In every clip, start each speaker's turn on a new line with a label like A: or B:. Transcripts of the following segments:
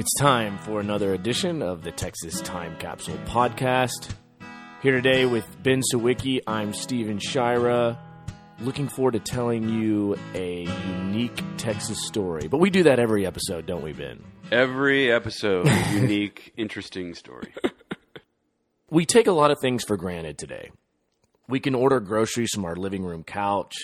A: It's time for another edition of the Texas Time Capsule Podcast. Here today with Ben Sawicki, I'm Stephen Shira. Looking forward to telling you a unique Texas story. But we do that every episode, don't we, Ben?
B: Every episode, unique, interesting story.
A: We take a lot of things for granted today. We can order groceries from our living room couch.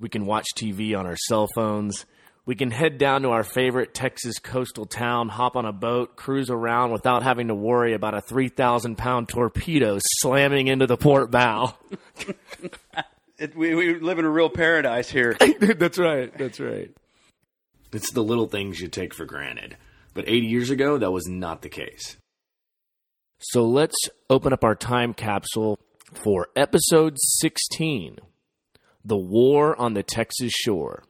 A: We can watch TV on our cell phones. We can head down to our favorite Texas coastal town, hop on a boat, cruise around without having to worry about a 3,000 pound torpedo slamming into the port bow.
B: It, we, we live in a real paradise here.
A: that's right. That's right. It's the little things you take for granted. But 80 years ago, that was not the case. So let's open up our time capsule for episode 16 The War on the Texas Shore.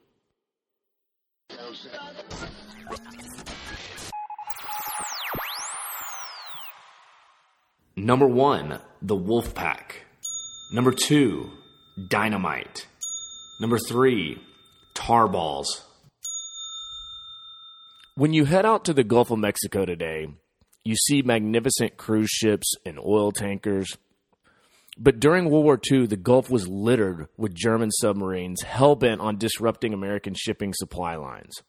A: Number one, the Wolf Pack. Number two, dynamite. Number three, tar balls. When you head out to the Gulf of Mexico today, you see magnificent cruise ships and oil tankers. But during World War II, the Gulf was littered with German submarines hell bent on disrupting American shipping supply lines.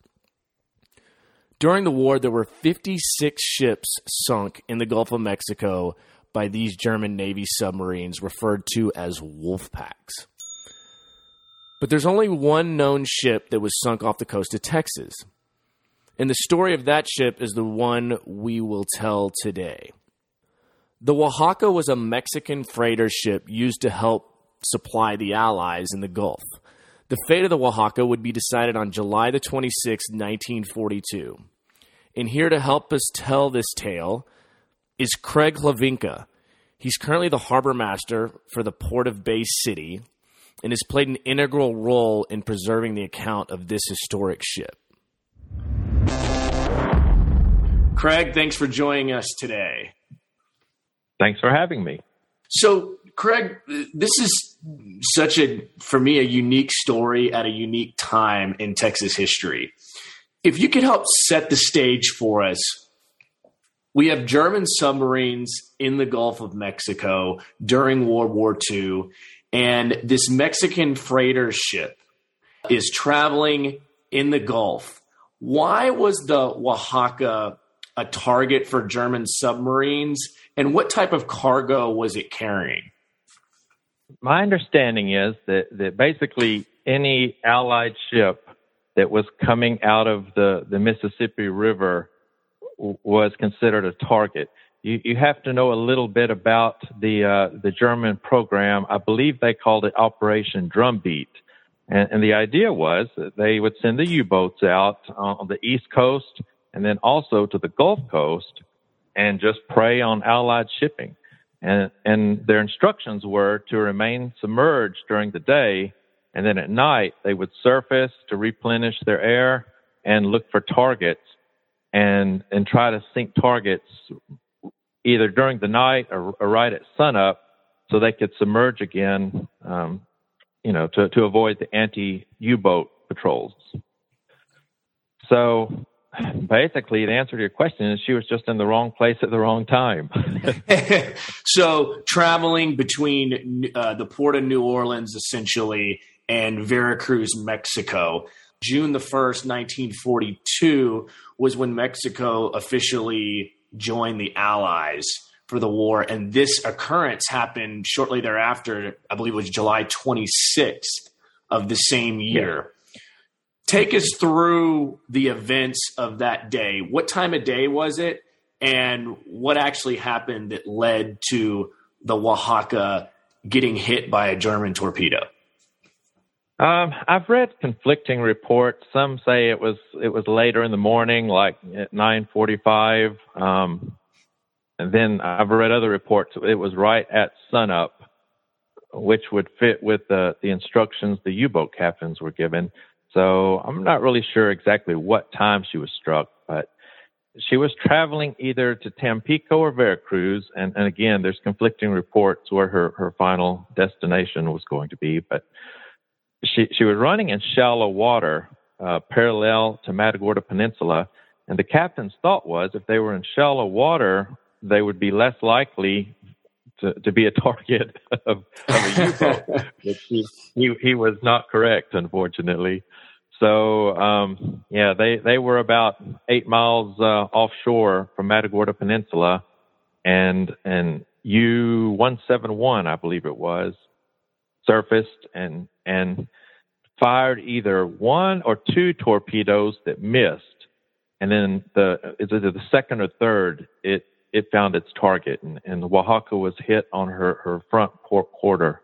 A: During the war, there were 56 ships sunk in the Gulf of Mexico by these German Navy submarines referred to as wolf packs. But there's only one known ship that was sunk off the coast of Texas. And the story of that ship is the one we will tell today. The Oaxaca was a Mexican freighter ship used to help supply the Allies in the Gulf. The fate of the Oaxaca would be decided on July the 26th, 1942. And here to help us tell this tale is Craig Hlavinka. He's currently the harbor master for the Port of Bay City and has played an integral role in preserving the account of this historic ship. Craig, thanks for joining us today.
C: Thanks for having me.
A: So, Craig, this is such a, for me, a unique story at a unique time in Texas history. If you could help set the stage for us, we have German submarines in the Gulf of Mexico during World War II, and this Mexican freighter ship is traveling in the Gulf. Why was the Oaxaca a target for German submarines, and what type of cargo was it carrying?
C: My understanding is that, that basically any Allied ship that was coming out of the, the Mississippi River was considered a target. You, you have to know a little bit about the uh, the German program. I believe they called it Operation Drumbeat, and, and the idea was that they would send the U-boats out on the East Coast and then also to the Gulf Coast and just prey on Allied shipping. And, and their instructions were to remain submerged during the day, and then at night they would surface to replenish their air and look for targets and, and try to sink targets either during the night or, or right at sunup so they could submerge again, um, you know, to, to avoid the anti U-boat patrols. So basically, the answer to your question is she was just in the wrong place at the wrong time.
A: so, traveling between uh, the port of New Orleans, essentially, and Veracruz, Mexico. June the 1st, 1942, was when Mexico officially joined the Allies for the war. And this occurrence happened shortly thereafter. I believe it was July 26th of the same year. Yeah. Take us through the events of that day. What time of day was it? And what actually happened that led to the Oaxaca getting hit by a German torpedo?
C: Um, I've read conflicting reports. Some say it was it was later in the morning, like at nine forty-five. Um, and then I've read other reports. It was right at sunup, which would fit with the the instructions the U-boat captains were given. So I'm not really sure exactly what time she was struck, but she was traveling either to Tampico or Veracruz, and, and again, there's conflicting reports where her, her final destination was going to be, but she she was running in shallow water, uh, parallel to Matagorda Peninsula, And the captain's thought was if they were in shallow water, they would be less likely to, to be a target of, of a U-boat. he, he, he was not correct, unfortunately. So um, yeah, they they were about eight miles uh, offshore from Matagorda Peninsula, and and U one seven one, I believe it was, surfaced and and fired either one or two torpedoes that missed, and then the the second or third it it found its target, and, and the Oaxaca was hit on her her front quarter.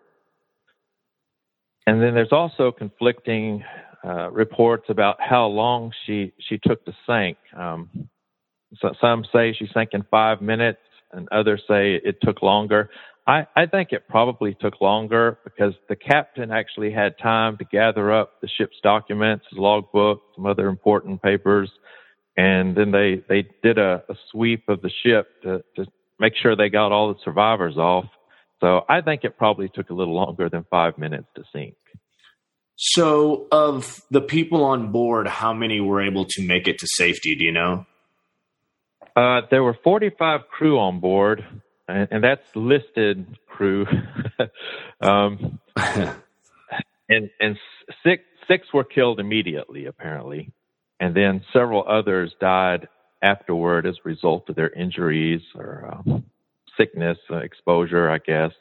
C: And then there's also conflicting uh, reports about how long she she took to sink. Um, so some say she sank in five minutes, and others say it took longer. I, I think it probably took longer because the captain actually had time to gather up the ship's documents, his logbook, some other important papers, and then they they did a, a sweep of the ship to, to make sure they got all the survivors off. So I think it probably took a little longer than five minutes to sink.
A: So, of the people on board, how many were able to make it to safety? Do you know?
C: Uh, there were 45 crew on board, and, and that's listed crew. um, and and six six were killed immediately, apparently, and then several others died afterward as a result of their injuries or um, sickness, uh, exposure, I guess.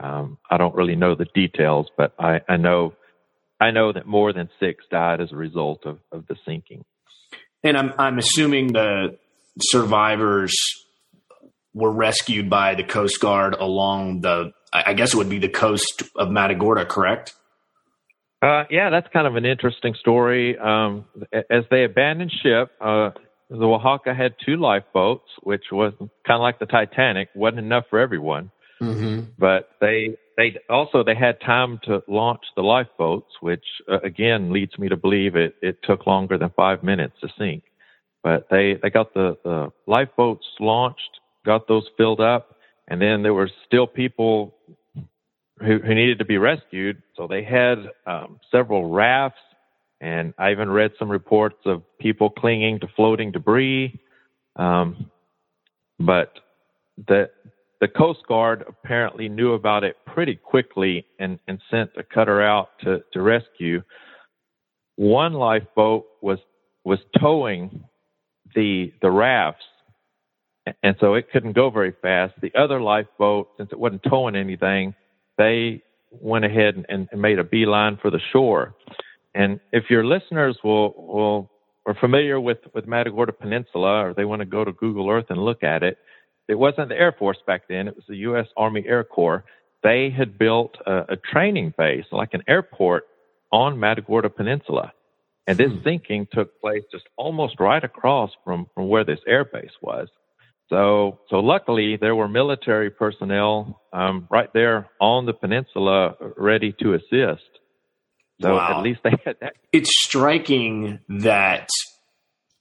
C: Um, I don't really know the details, but I, I know I know that more than six died as a result of, of the sinking.
A: And I'm I'm assuming the survivors were rescued by the Coast Guard along the I guess it would be the coast of Matagorda, correct?
C: Uh, yeah, that's kind of an interesting story. Um, as they abandoned ship, uh, the Oaxaca had two lifeboats, which was kind of like the Titanic, wasn't enough for everyone. Mm-hmm. But they they also they had time to launch the lifeboats, which uh, again leads me to believe it it took longer than five minutes to sink. But they they got the, the lifeboats launched, got those filled up, and then there were still people who, who needed to be rescued. So they had um, several rafts, and I even read some reports of people clinging to floating debris. Um, but the the Coast Guard apparently knew about it pretty quickly and, and sent a cutter out to, to rescue. One lifeboat was was towing the the rafts, and so it couldn't go very fast. The other lifeboat, since it wasn't towing anything, they went ahead and, and made a beeline for the shore. And if your listeners will will are familiar with with Matagorda Peninsula, or they want to go to Google Earth and look at it, it wasn't the Air Force back then, it was the U.S. Army Air Corps. They had built a, a training base, like an airport, on Matagorda Peninsula. And this hmm. sinking took place just almost right across from, from where this air base was. So, so luckily there were military personnel um, right there on the peninsula ready to assist. So wow. at least they had that.
A: It's striking that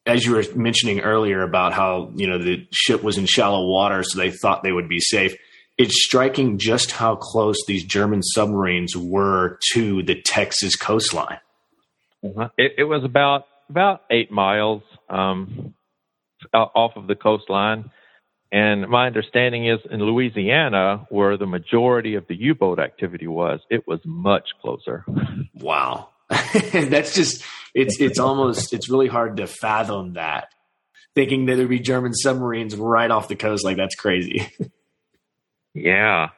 A: as you were mentioning earlier about how you know the ship was in shallow water, so they thought they would be safe. It's striking just how close these German submarines were to the Texas coastline.
C: Uh-huh. It, it, was about about eight miles um, off of the coastline, and my understanding is in Louisiana, where the majority of the U-boat activity was, it was much closer.
A: Wow. that's just it's it's almost it's really hard to fathom that thinking that there'd be German submarines right off the coast like that's crazy.
C: yeah.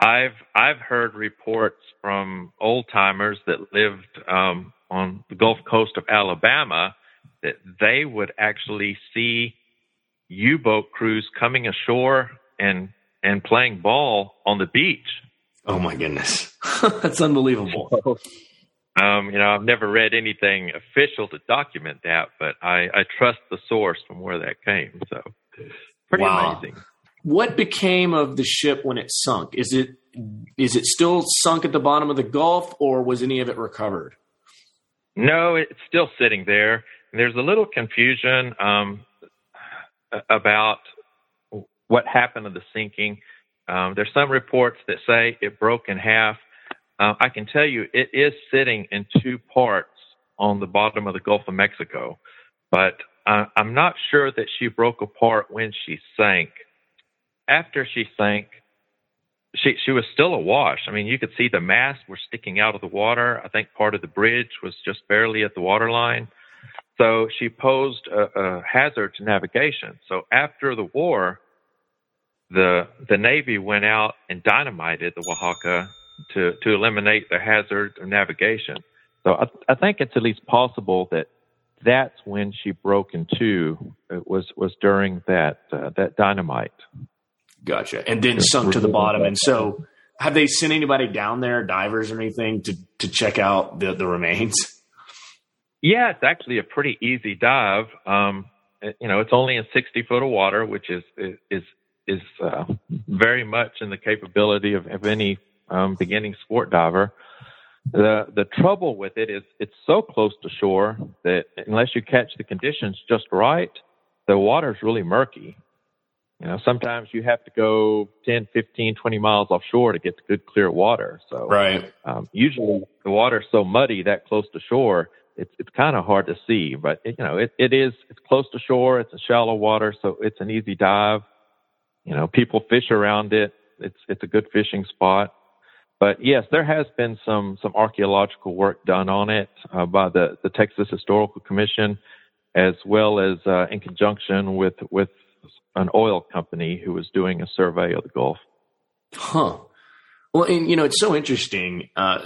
C: I've I've heard reports from old timers that lived um, on the Gulf Coast of Alabama that they would actually see U-boat crews coming ashore and and playing ball on the beach.
A: Oh my goodness, that's unbelievable.
C: Um, you know, I've never read anything official to document that, but I, I trust the source from where that came. So, pretty wow. amazing.
A: What became of the ship when it sunk? Is it is it still sunk at the bottom of the Gulf, or was any of it recovered?
C: No, it's still sitting there. There's a little confusion um, about what happened to the sinking. Um, there's some reports that say it broke in half. Uh, I can tell you it is sitting in two parts on the bottom of the Gulf of Mexico, but I, I'm not sure that she broke apart when she sank. After she sank, she she was still awash. I mean, you could see the masts were sticking out of the water. I think part of the bridge was just barely at the waterline. So she posed a, a hazard to navigation. So after the war, the the Navy went out and dynamited the Oaxaca to to eliminate the hazard of navigation. So I, I think it's at least possible that that's when she broke in two. It was was during that uh, that dynamite.
A: Gotcha. And then sunk to the bottom. And so, have they sent anybody down there, divers or anything, to to check out the the remains?
C: Yeah, it's actually a pretty easy dive. Um, you know, it's only in 60 foot of water, which is is is uh, very much in the capability of, of any um, beginning sport diver. The the trouble with it is it's so close to shore that unless you catch the conditions just right, the water's really murky. You know, sometimes you have to go 10, 15, 20 miles offshore to get to good clear water. So
A: right.
C: Um, usually the water's so muddy that close to shore, it's it's kind of hard to see. But it, you know, it, it is it's close to shore. It's a shallow water, so it's an easy dive. You know, people fish around it. It's it's a good fishing spot. But yes, there has been some some archaeological work done on it uh, by the the Texas Historical Commission, as well as uh, in conjunction with with an oil company who was doing a survey of the Gulf.
A: Huh. Well, and you know, it's so interesting. Uh,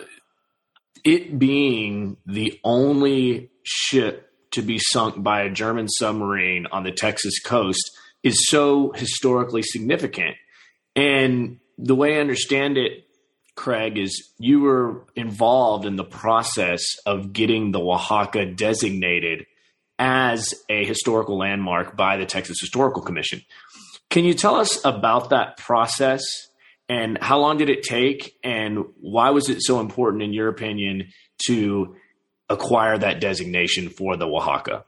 A: it being the only ship to be sunk by a German submarine on the Texas coast is so historically significant. And the way I understand it, Craig, is you were involved in the process of getting the Oaxaca designated as a historical landmark by the Texas Historical Commission. Can you tell us about that process and how long did it take and why was it so important in your opinion to acquire that designation for the Oaxaca?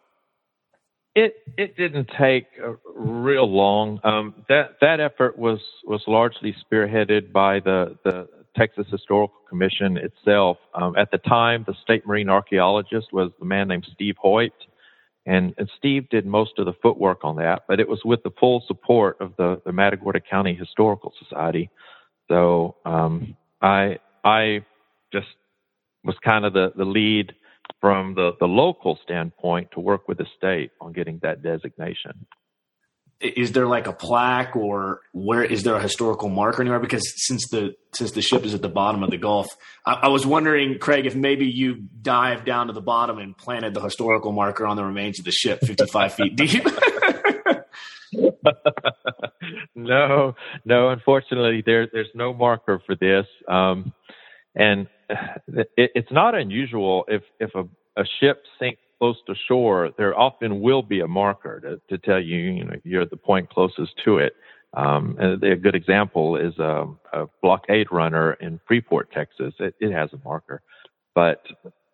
C: It it didn't take real long. Um, that that effort was was largely spearheaded by the the Texas Historical Commission itself. Um, at the time, the state marine archaeologist was the man named Steve Hoyt, and, and Steve did most of the footwork on that. But it was with the full support of the the Matagorda County Historical Society. So um, I I just was kind of the the lead from the, the local standpoint to work with the state on getting that designation.
A: Is there like a plaque or where is there a historical marker anywhere? Because since the since the ship is at the bottom of the Gulf, I, I was wondering, Craig, if maybe you dived down to the bottom and planted the historical marker on the remains of the ship, fifty five feet deep.
C: no, no. Unfortunately, there, there's no marker for this. Um, and it, it's not unusual if if a, a ship sinks close to shore, there often will be a marker to, to tell you, you know, you're at the point closest to it. Um, a good example is a, a, blockade runner in Freeport, Texas. It, it has a marker, but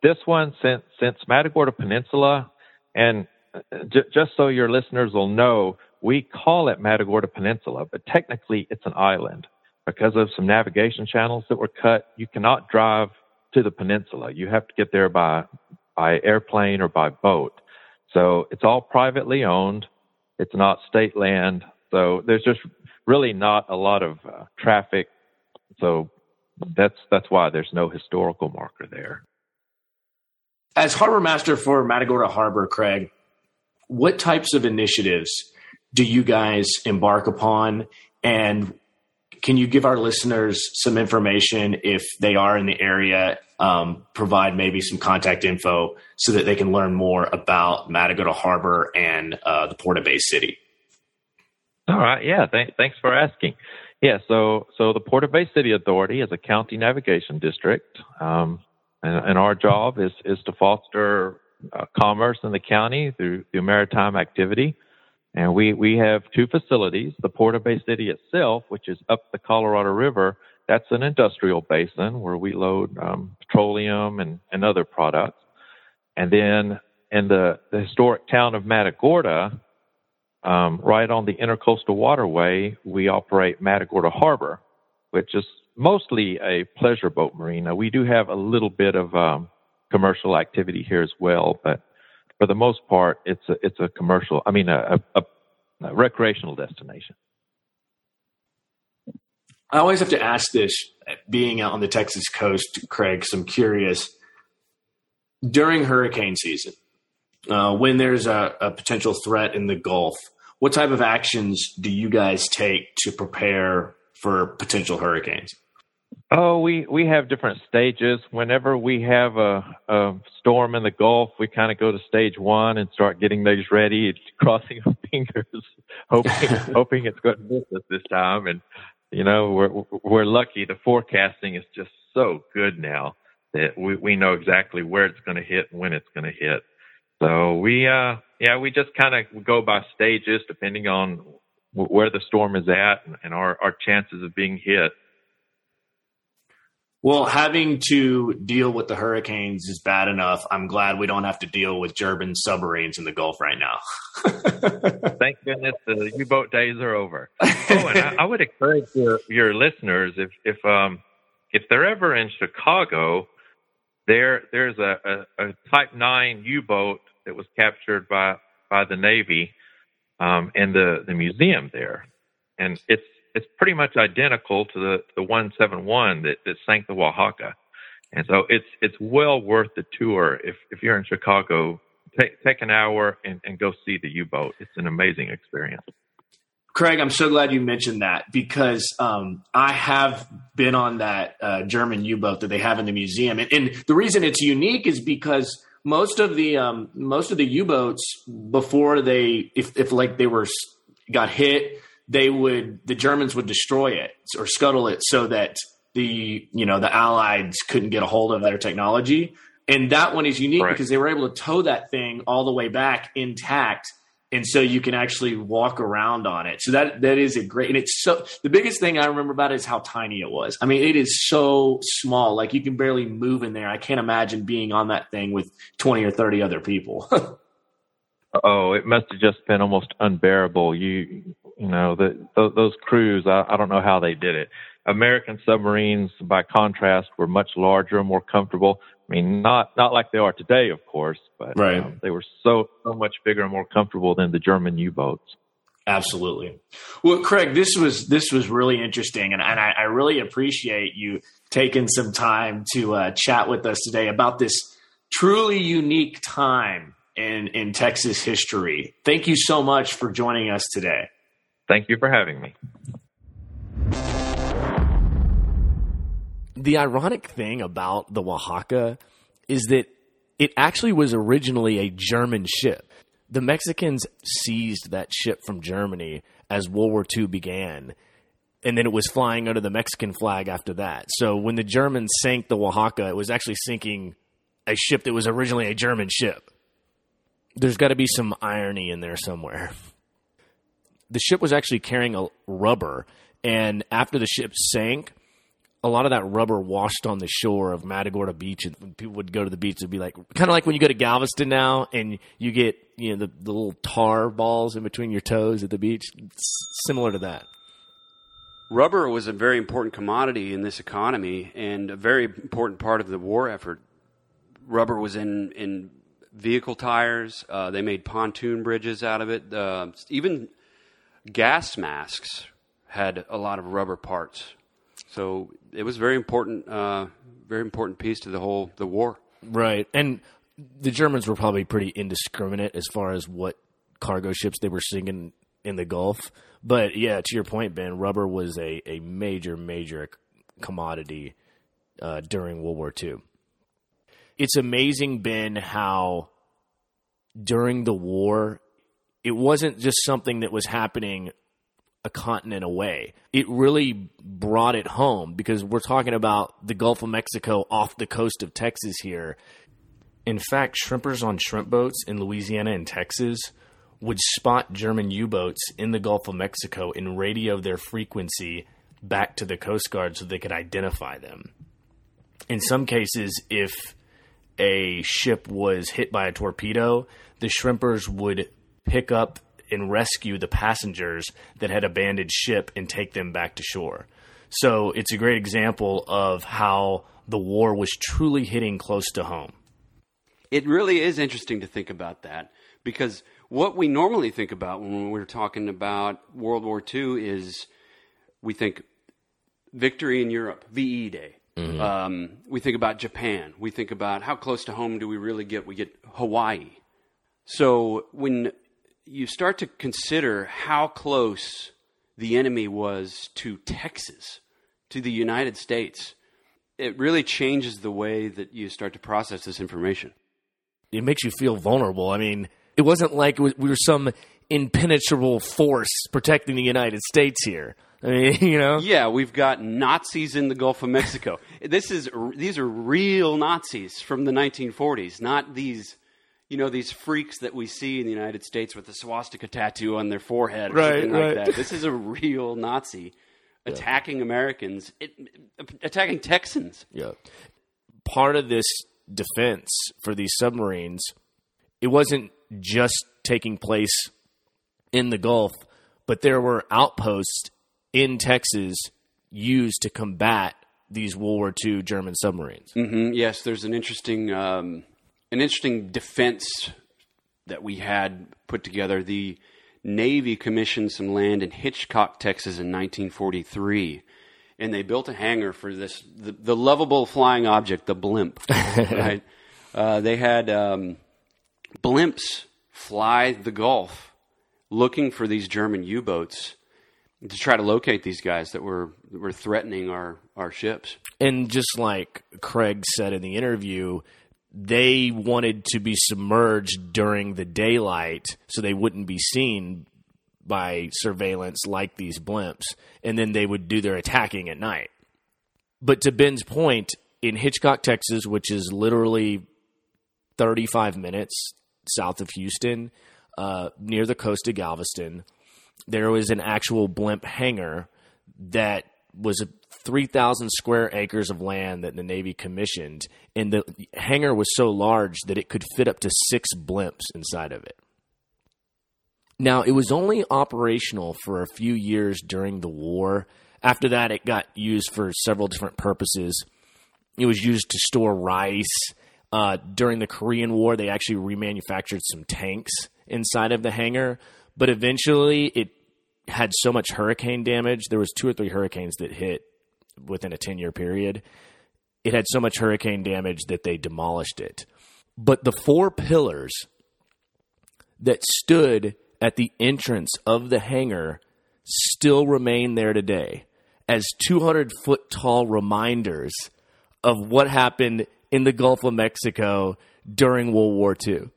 C: this one, since since Matagorda Peninsula, and uh, j- just so your listeners will know, we call it Matagorda Peninsula, but technically it's an island because of some navigation channels that were cut, you cannot drive to the peninsula. You have to get there by by airplane or by boat. So it's all privately owned. It's not state land. So there's just really not a lot of uh, traffic. So that's that's why there's no historical marker there.
A: As harbor master for Matagorda Harbor, Craig, what types of initiatives do you guys embark upon and can you give our listeners some information if they are in the area? Um, provide maybe some contact info so that they can learn more about Matagorda Harbor and uh, the Port of Bay City.
C: All right. Yeah. Th- thanks for asking. Yeah. So, so the Port of Bay City Authority is a county navigation district, um, and, and, our job is is to foster uh, commerce in the county through through maritime activity. And we, we have two facilities, the Port of Bay City itself, which is up the Colorado River. That's an industrial basin where we load um, petroleum and, and other products. And then in the, the historic town of Matagorda, um, right on the intercoastal waterway, we operate Matagorda Harbor, which is mostly a pleasure boat marina. We do have a little bit of um, commercial activity here as well, but for the most part, it's a it's a commercial. I mean, a, a, a recreational destination.
A: I always have to ask this, being out on the Texas coast, Craig. So I'm curious. During hurricane season, uh, when there's a, a potential threat in the Gulf, what type of actions do you guys take to prepare for potential hurricanes?
C: Oh, we we have different stages. Whenever we have a, a storm in the Gulf, we kind of go to stage one and start getting those ready, It's crossing our fingers, hoping hoping it's going to miss us this time. And you know, we're we're lucky. The forecasting is just so good now that we we know exactly where it's going to hit and when it's going to hit. So we uh yeah we just kind of go by stages depending on where the storm is at and, and our our chances of being hit.
A: Well, having to deal with the hurricanes is bad enough. I'm glad we don't have to deal with German submarines in the Gulf right now.
C: Thank goodness the U-boat days are over. Oh, and I, I would encourage your, your listeners if if um if they're ever in Chicago, there there's a, a, a Type Nine U-boat that was captured by by the Navy um, in the the museum there, and it's it's pretty much identical to the the 171 that, that sank the Oaxaca, and so it's it's well worth the tour if if you're in Chicago. Take take an hour and, and go see the U-boat. It's an amazing experience.
A: Craig, I'm so glad you mentioned that because um, I have been on that uh, German U-boat that they have in the museum, and, and, the reason it's unique is because most of the um, most of the U-boats before they, if, if like they were got hit they would the Germans would destroy it or scuttle it so that the you know the Allies couldn't get a hold of their technology. And that one is unique right. because they were able to tow that thing all the way back intact, and so you can actually walk around on it. So that that is a great. And it's so the biggest thing I remember about it is how tiny it was. I mean, it is so small, like you can barely move in there. I can't imagine being on that thing with twenty or thirty other people.
C: oh, it must have just been almost unbearable. You you know, the, those, those crews, I, I don't know how they did it. American submarines, by contrast, were much larger, and more comfortable. I mean, not not like they are today, of course, but right. Um, they were so so much bigger and more comfortable than the German U-boats.
A: Absolutely. Well, Craig, this was this was really interesting, and, and I, I really appreciate you taking some time to uh, chat with us today about this truly unique time in in Texas history. Thank you so much for joining us today.
C: Thank you for having me.
A: The ironic thing about the Oaxaca is that it actually was originally a German ship. The Mexicans seized that ship from Germany as World War II began, and then it was flying under the Mexican flag after that. So when the Germans sank the Oaxaca, it was actually sinking a ship that was originally a German ship. There's got to be some irony in there somewhere the ship was actually carrying a rubber, and after the ship sank, a lot of that rubber washed on the shore of Matagorda Beach, and people would go to the beach. It'd be like kind of like when you go to Galveston now, and you get you know the, the little tar balls in between your toes at the beach. It's similar to that.
B: Rubber was a very important commodity in this economy and a very important part of the war effort. Rubber was in in vehicle tires. Uh, they made pontoon bridges out of it. Uh, even gas masks had a lot of rubber parts. So it was very important, uh, very important piece to the whole the war.
A: Right, and the Germans were probably pretty indiscriminate as far as what cargo ships they were sinking in the Gulf. But yeah, to your point, Ben, rubber was a, a major, major commodity uh, during World War II. It's amazing, Ben, how during the war it wasn't just something that was happening a continent away. It really brought it home because we're talking about the Gulf of Mexico off the coast of Texas here. In fact, shrimpers on shrimp boats in Louisiana and Texas would spot German U boats in the Gulf of Mexico and radio their frequency back to the Coast Guard so they could identify them. In some cases, if a ship was hit by a torpedo, the shrimpers would pick up and rescue the passengers that had abandoned ship and take them back to shore. So it's a great example of how the war was truly hitting close to home.
B: It really is interesting to think about that because what we normally think about when we're talking about World War II is we think victory in Europe, VE Day. Um, we think about Japan. We think about how close to home do we really get? We get Hawaii. So when you start to consider how close the enemy was to Texas, to the United States, it really changes the way that you start to process this information.
A: It makes you feel vulnerable. I mean, it wasn't like we were some impenetrable force protecting the United States here. I mean, you know?
B: Yeah, we've got Nazis in the Gulf of Mexico. this is these are real Nazis from the 1940s, not these you know these freaks that we see in the United States with the swastika tattoo on their forehead or
A: Right,
B: something
A: right.
B: like that. This is a real Nazi attacking Americans, it, attacking Texans.
A: Yeah. Part of this defense for these submarines, it wasn't just taking place in the Gulf, but there were outposts in Texas used to combat these World War II German submarines.
B: hmm Yes, there's an interesting um, an interesting defense that we had put together. The Navy commissioned some land in Hitchcock, Texas, in 1943, and they built a hangar for this the, the lovable flying object, the blimp. right? Uh, they had um, blimps fly the Gulf looking for these German U-boats to try to locate these guys that were that were threatening our our ships.
A: And just like Craig said in the interview, they wanted to be submerged during the daylight so they wouldn't be seen by surveillance like these blimps, and then they would do their attacking at night. But to Ben's point, in Hitchcock, Texas, which is literally 35 minutes south of Houston, uh, near the coast of Galveston, there was an actual blimp hangar that was a 3,000 square acres of land that the Navy commissioned, and the hangar was so large that it could fit up to six blimps inside of it. Now, it was only operational for a few years during the war. After that, it got used for several different purposes. It was used to store rice. Uh, during the Korean War, they actually remanufactured some tanks inside of the hangar, but eventually it had so much hurricane damage. There was two or three hurricanes that hit within a 10 year period. It had so much hurricane damage that they demolished it. But the four pillars that stood at the entrance of the hangar still remain there today as 200 foot tall reminders of what happened in the Gulf of Mexico during World War II.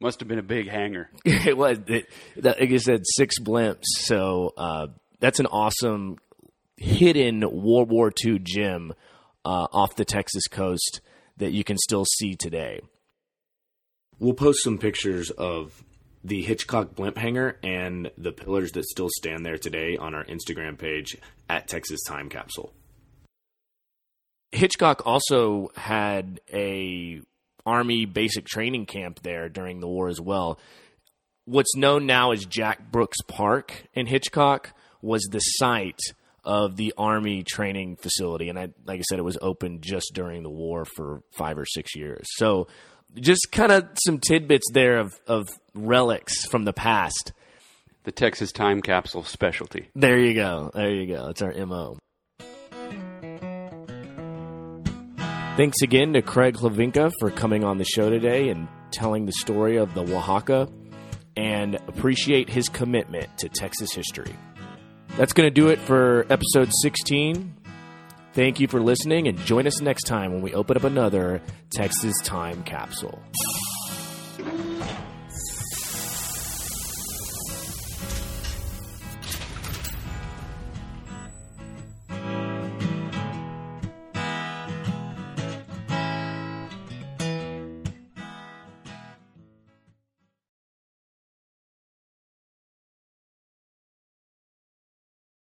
B: Must have been a big hangar.
A: it was, it, that, like I said, six blimps. So uh, that's an awesome hidden World War II gym uh, off the Texas coast that you can still see today. We'll post some pictures of the Hitchcock blimp hangar and the pillars that still stand there today on our Instagram page at Texas Time Capsule. Hitchcock also had a army basic training camp there during the war as well. What's known now as Jack Brooks Park in Hitchcock was the site of the army training facility and I like I said it was open just during the war for 5 or 6 years. So just kind of some tidbits there of of relics from the past.
B: The Texas Time Capsule specialty.
A: There you go. There you go. That's our MO. Thanks again to Craig Hlavinka for coming on the show today and telling the story of the Oaxaca and appreciate his commitment to Texas history. That's going to do it for episode 16. Thank you for listening and join us next time when we open up another Texas Time capsule.